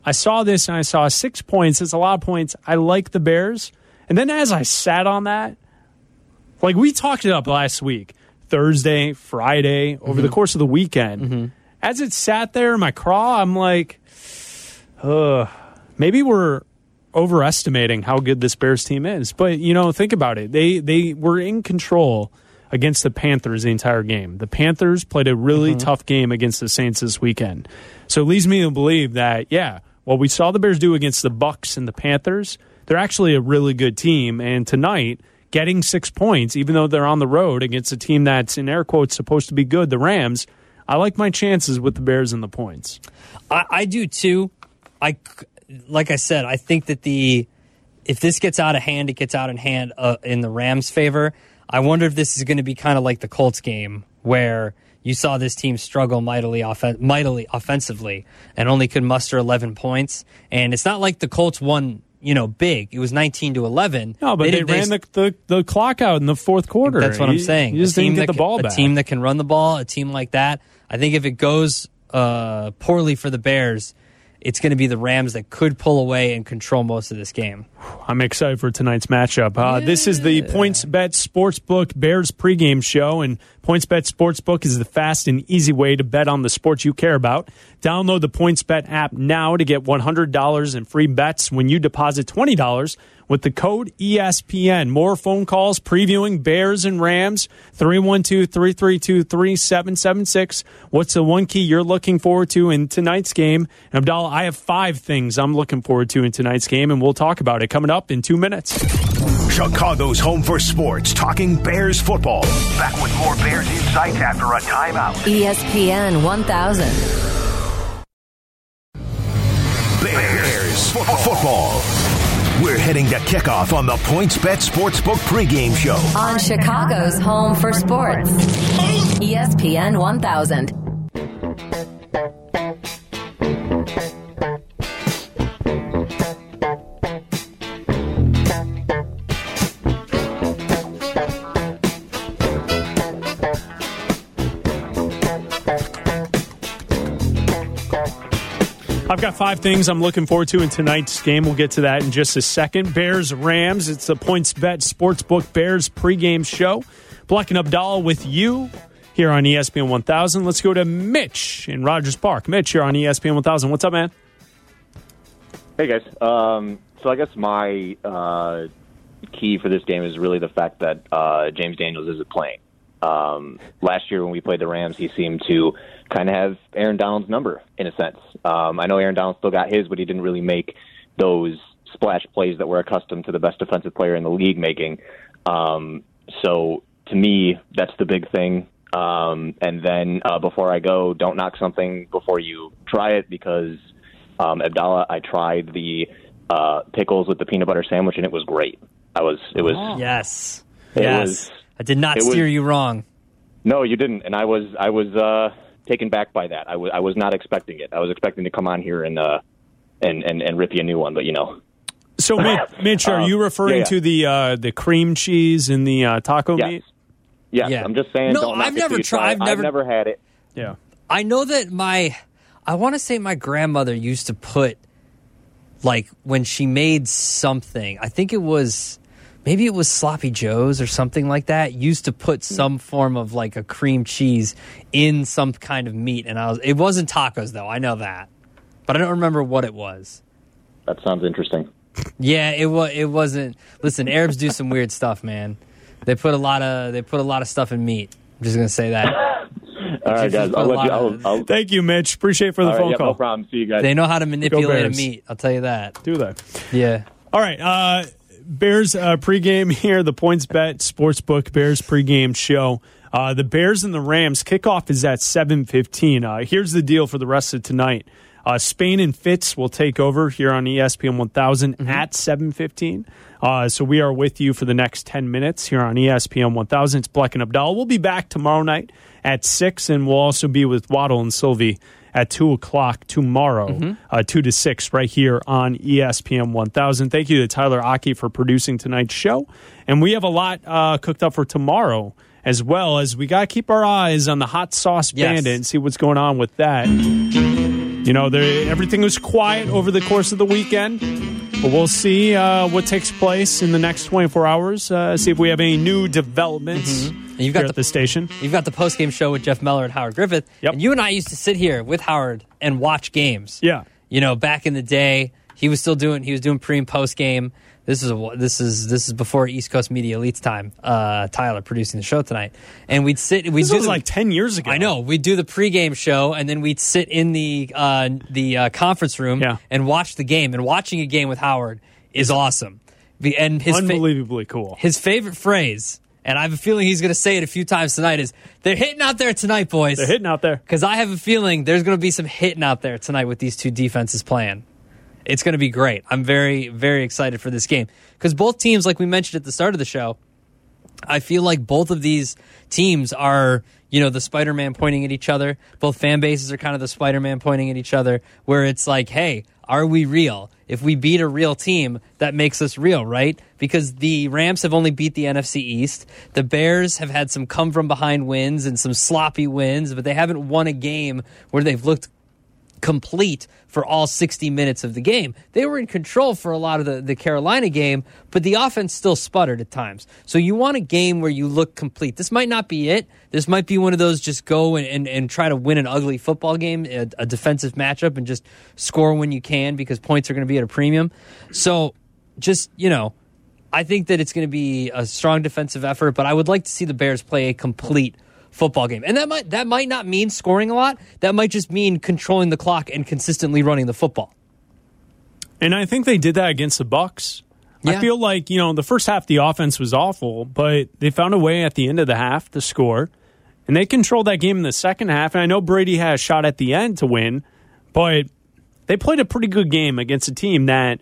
I saw this and I saw six points. It's a lot of points. I like the Bears. And then as I sat on that, like we talked it up last week, Thursday, Friday, over the mm-hmm. course of the weekend. Mm-hmm. As it sat there in my craw, I'm like, Ugh, maybe we're overestimating how good this Bears team is. But you know, think about it. They they were in control against the Panthers the entire game. The Panthers played a really tough game against the Saints this weekend. So it leads me to believe that yeah, what we saw the Bears do against the Bucks and the Panthers, they're actually a really good team. And tonight, getting six points, even though they're on the road against a team that's in air quotes supposed to be good, the Rams. I like my chances with the Bears and the points. I, I do too. I like I said, I think that the if this gets out of hand, it gets out in hand uh, in the Rams' favor. I wonder if this is going to be kind of like the Colts game where you saw this team struggle mightily, offen- mightily offensively and only could muster 11 points. And it's not like the Colts won, you know, big. It was 19 to 11. No, but they, did- ran the, the the clock out in the fourth quarter. That's what I'm saying. You just a team didn't get that the can- ball a team that can run the ball, a team like that. I think if it goes uh, poorly for the Bears, it's going to be the Rams that could pull away and control most of this game. I'm excited for tonight's matchup. Uh, This is the PointsBet Sportsbook Bears pregame show, and PointsBet Sportsbook is the fast and easy way to bet on the sports you care about. Download the PointsBet app now to get $100 in free bets when you deposit $20 with the code ESPN. More phone calls previewing Bears and Rams 312 332 3776. What's the one key you're looking forward to in tonight's game? And Abdallah, I have five things I'm looking forward to in tonight's game, and we'll talk about it coming up in two minutes. Chicago's home for sports, talking Bears football. Back with more Bears insights after a timeout. ESPN 1000. Bears football. We're heading to kickoff on the PointsBet Sportsbook pregame show. On Chicago's home for sports. ESPN 1000. I've got five things I'm looking forward to in tonight's game. We'll get to that in just a second. Bears Rams. It's the Points Bet Sportsbook Bears pregame show. Bleck and Abdallah with you here on ESPN 1000. Let's go to Mitch in Rogers Park. Mitch here on ESPN 1000. What's up, man? Hey guys. Um, so I guess my uh, key for this game is really the fact that uh, James Daniels isn't playing. Um, last year when we played the Rams, he seemed to kind of have Aaron Donald's number in a sense. Um, I know Aaron Donald still got his, but he didn't really make those splash plays that we're accustomed to the best defensive player in the league making. Um, so to me, that's the big thing. Um, and then uh, before I go, don't knock something before you try it because um, Abdallah, I tried the uh, pickles with the peanut butter sandwich and it was great. I was, it was, yes, it yes. was- I did not it was- steer you wrong. no, you didn't, and I was I was uh, taken back by that. I was I was not expecting it. I was expecting to come on here and uh, and, and and rip you a new one, but you know. So, Mitch, Mitch are Um, you referring yeah, yeah. to the uh, the cream cheese and the uh, taco Yes. meat? Yes, Yeah. I'm just saying. No, don't I've never you try tried- it. I've never- never had it. Yeah. I know that my, I want to say my grandmother used to put, like when she made something. I think it was, maybe it was sloppy joes or something like that. Used to put some form of like a cream cheese in some kind of meat, and I was. It wasn't tacos though. I know that, but I don't remember what it was. That sounds interesting. Yeah, it was. It wasn't. Listen, Arabs do some weird stuff, man. They put a lot of they put a lot of stuff in meat. I'm just gonna say that. All right, guys. I'll let you. I'll, I'll, Thank you, Mitch. Appreciate it for the all right, phone yeah, call. No problem. See you guys. They know how to manipulate a meat. I'll tell you that. Do that. Yeah. All right. Uh, Bears uh, pregame here, the Points Bet Sportsbook Bears pregame show. Uh, the Bears and the Rams kickoff is at 7:15. Uh, here's the deal for the rest of tonight. Uh, Spain and Fitz will take over here on ESPN 1000 at 7:15. Uh, so we are with you for the next 10 minutes here on ESPN 1000. It's Bleck and Abdallah. We'll be back tomorrow night at six, and we'll also be with Waddle and Silvy at two o'clock tomorrow, uh, two to six, right here on ESPN 1000. Thank you to Tyler Aki for producing tonight's show, and we have a lot uh, cooked up for tomorrow. As well as we got to keep our eyes on the hot sauce Yes. bandit and see what's going on with that. You know, everything was quiet over the course of the weekend, but we'll see uh, what takes place in the next 24 hours. Uh, see if we have any new developments And you've got here the at the station. You've got the post game show with Jeff Meller and Howard Griffith. And you and I used to sit here with Howard and watch games. Yeah. You know, back in the day, he was still doing he was doing pre and post game. This is a, this is this is before East Coast Media Elites time. Uh, Tyler producing the show tonight, and we'd sit. We'd This do was the- like 10 years ago. I know. We'd do the pregame show, and then we'd sit in the uh, the uh, conference room and watch the game. And watching a game with Howard is awesome. And his fa- Unbelievably cool. his favorite phrase, and I have a feeling he's going to say it a few times tonight, is "They're hitting out there tonight, boys." They're hitting out there because I have a feeling there's going to be some hitting out there tonight with these two defenses playing. It's going to be great. I'm very, very excited for this game because both teams, like we mentioned at the start of the show, I feel like both of these teams are, you know, the Spider Man pointing at each other. Both fan bases are kind of the Spider Man pointing at each other, where it's like, hey, are we real? If we beat a real team, that makes us real, right? Because the Rams have only beat the NFC East. The Bears have had some come from behind wins and some sloppy wins, but they haven't won a game where they've looked complete for all 60 minutes of the game. They were in control for a lot of the, the Carolina game, but the offense still sputtered at times. So you want a game where you look complete. This might not be it. This might be one of those just go and, and, and try to win an ugly football game, a, a defensive matchup, and just score when you can because points are going to be at a premium. So just, you know, I think that it's going to be a strong defensive effort, but I would like to see the Bears play a complete football game. And that might that might not mean scoring a lot. That might just mean controlling the clock and consistently running the football. And I think they did that against the Bucks. I feel like, you know, the first half the offense was awful, but they found a way at the end of the half to score. And they controlled that game in the second half. And I know Brady had a shot at the end to win, but they played a pretty good game against a team that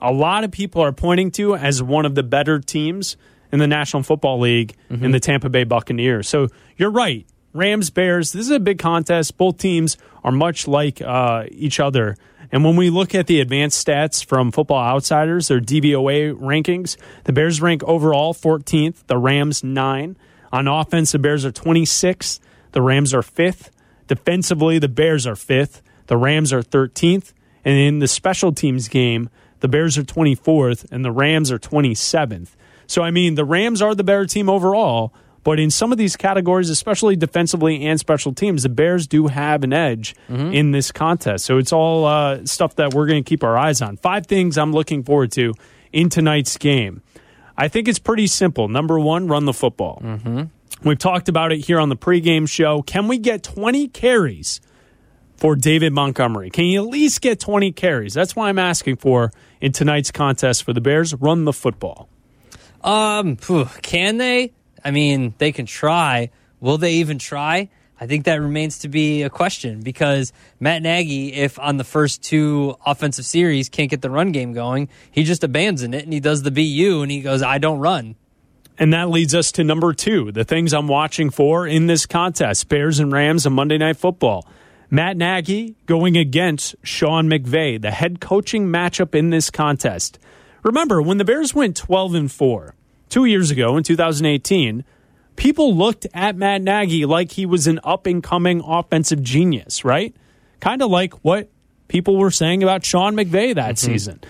a lot of people are pointing to as one of the better teams in the National Football League in the Tampa Bay Buccaneers. So you're right. Rams, Bears, this is a big contest. Both teams are much like uh, each other. And when we look at the advanced stats from Football Outsiders, their DVOA rankings, the Bears rank overall 14th, the Rams 9. On offense, the Bears are 26th, the Rams are 5th. Defensively, the Bears are 5th, the Rams are 13th. And in the special teams game, the Bears are 24th and the Rams are 27th. So, I mean, the Rams are the better team overall, but in some of these categories, especially defensively and special teams, the Bears do have an edge in this contest. So, it's all uh, stuff that we're going to keep our eyes on. Five things I'm looking forward to in tonight's game. I think it's pretty simple. Number one, run the football. Mm-hmm. We've talked about it here on the pregame show. Can we get 20 carries for David Montgomery? Can you at least get 20 carries? That's why I'm asking for in tonight's contest for the Bears. Run the football. Um, can they? I mean, they can try. Will they even try? I think that remains to be a question because Matt Nagy, if on the first two offensive series can't get the run game going, he just abandons it and he does the BU and he goes, I don't run. And that leads us to number two the things I'm watching for in this contest Bears and Rams on Monday Night Football. Matt Nagy going against Sean McVay, the head coaching matchup in this contest. Remember, when the Bears went 12 and 4 two years ago in 2018, people looked at Matt Nagy like he was an up and coming offensive genius, right? Kind of like what people were saying about Sean McVay that mm-hmm. season.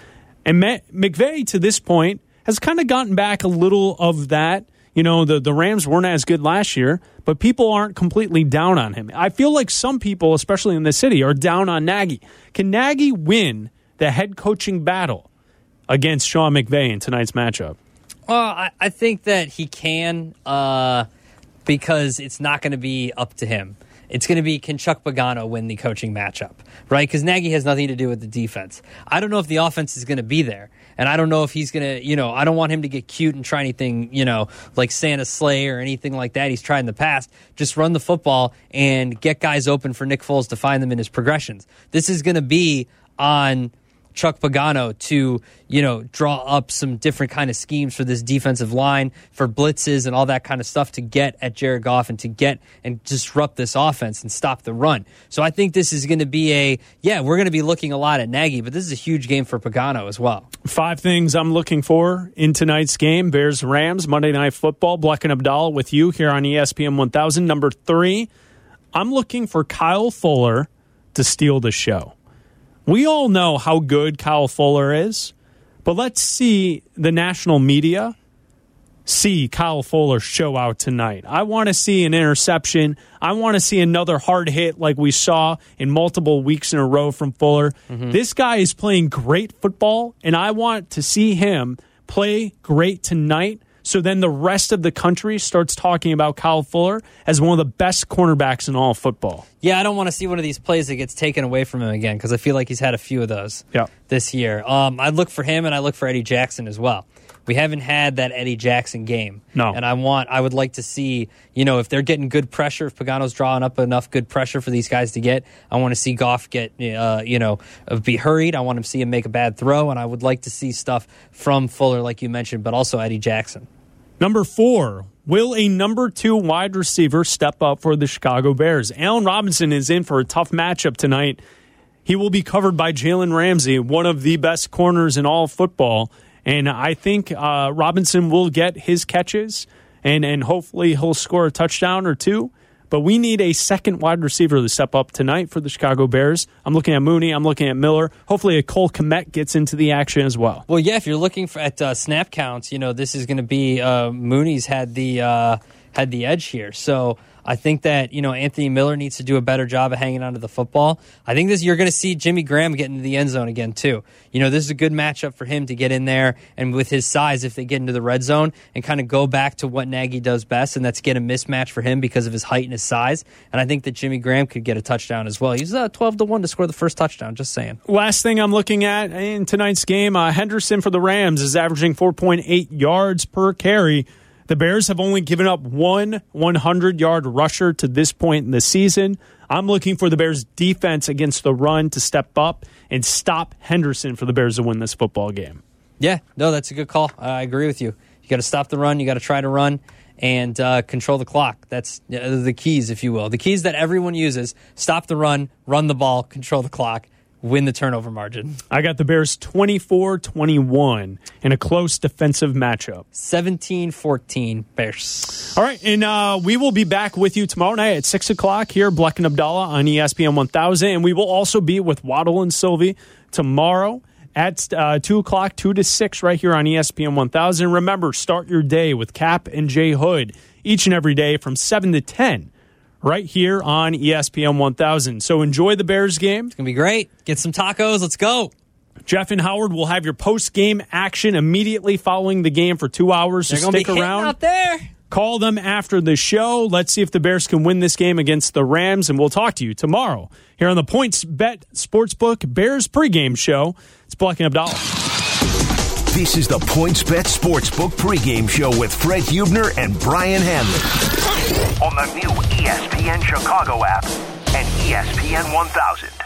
And Matt, McVay, to this point, has kind of gotten back a little of that. You know, the, the Rams weren't as good last year, but people aren't completely down on him. I feel like some people, especially in the city, are down on Nagy. Can Nagy win the head coaching battle against Sean McVay in tonight's matchup? Well, I, I think that he can uh, because it's not going to be up to him. It's going to be can Chuck Pagano win the coaching matchup, right? Because Nagy has nothing to do with the defense. I don't know if the offense is going to be there. And I don't know if he's going to, you know, I don't want him to get cute and try anything, you know, like Santa's Sleigh or anything like that he's tried in the past. Just run the football and get guys open for Nick Foles to find them in his progressions. This is going to be on Chuck Pagano to, you know, draw up some different kind of schemes for this defensive line, for blitzes and all that kind of stuff to get at Jared Goff and to get and disrupt this offense and stop the run. So I think this is going to be a, yeah, we're going to be looking a lot at Nagy, but this is a huge game for Pagano as well. Five things I'm looking for in tonight's game Bears Rams, Monday Night Football. Bleck and Abdallah with you here on ESPN 1000. Number three, I'm looking for Kyle Fuller to steal the show. We all know how good Kyle Fuller is, but let's see the national media see Kyle Fuller show out tonight. I want to see an interception. I want to see another hard hit like we saw in multiple weeks in a row from Fuller. Mm-hmm. This guy is playing great football, and I want to see him play great tonight. So then the rest of the country starts talking about Kyle Fuller as one of the best cornerbacks in all football. Yeah, I don't want to see one of these plays that gets taken away from him again because I feel like he's had a few of those Yeah. this year. Um, I look for him and I look for Eddie Jackson as well. We haven't had that Eddie Jackson game. No. And I want, I would like to see, you know, if they're getting good pressure, if Pagano's drawing up enough good pressure for these guys to get, I want to see Goff get, uh, you know, be hurried. I want to see him make a bad throw. And I would like to see stuff from Fuller, like you mentioned, but also Eddie Jackson. Number four, will a number two wide receiver step up for the Chicago Bears? Allen Robinson is in for a tough matchup tonight. He will be covered by Jalen Ramsey, one of the best corners in all of football. And I think uh, Robinson will get his catches and, and hopefully he'll score a touchdown or two. But we need a second wide receiver to step up tonight for the Chicago Bears. I'm looking at Mooney. I'm looking at Miller. Hopefully, a Cole Kmet gets into the action as well. Well, yeah, if you're looking for, at uh, snap counts, you know this is going to be uh, Mooney's had the uh, had the edge here. So I think that you know Anthony Miller needs to do a better job of hanging onto the football. I think this you're going to see Jimmy Graham get into the end zone again too. You know this is a good matchup for him to get in there and with his size, if they get into the red zone and kind of go back to what Nagy does best, and that's get a mismatch for him because of his height and his size. And I think that Jimmy Graham could get a touchdown as well. He's uh, twelve to one to score the first touchdown. Just saying. Last thing I'm looking at in tonight's game, uh, Henderson for the Rams is averaging 4.8 yards per carry. The Bears have only given up one 100 yard rusher to this point in the season. I'm looking for the Bears' defense against the run to step up and stop Henderson for the Bears to win this football game. Yeah, no, that's a good call. I agree with you. You got to stop the run. You got to try to run and uh, control the clock. That's uh, the keys, if you will. The keys that everyone uses: stop the run, run the ball, control the clock, win the turnover margin. I got the Bears 24 21 in a close defensive matchup. 17 14 Bears. All right, and uh, we will be back with you tomorrow night at 6 o'clock here, Bleck and Abdallah on ESPN 1000. And we will also be with Waddle and Silvy tomorrow at uh, 2 o'clock, 2 to 6, right here on ESPN 1000. Remember, start your day with Kap and Jay Hood each and every day from 7 to 10 right here on ESPN 1000. So enjoy the Bears game. It's going to be great. Get some tacos. Let's go. Jeff and Howard will have your post game action immediately following the game for two hours. They're so going to stick be around. out there. Call them after the show. Let's see if the Bears can win this game against the Rams, and we'll talk to you tomorrow here on the Points Bet Sportsbook Bears pregame show. It's Bleck and Abdallah. This is the Points Bet Sportsbook pregame show with Fred Huebner and Brian Hanley on the new ESPN Chicago app and ESPN 1000.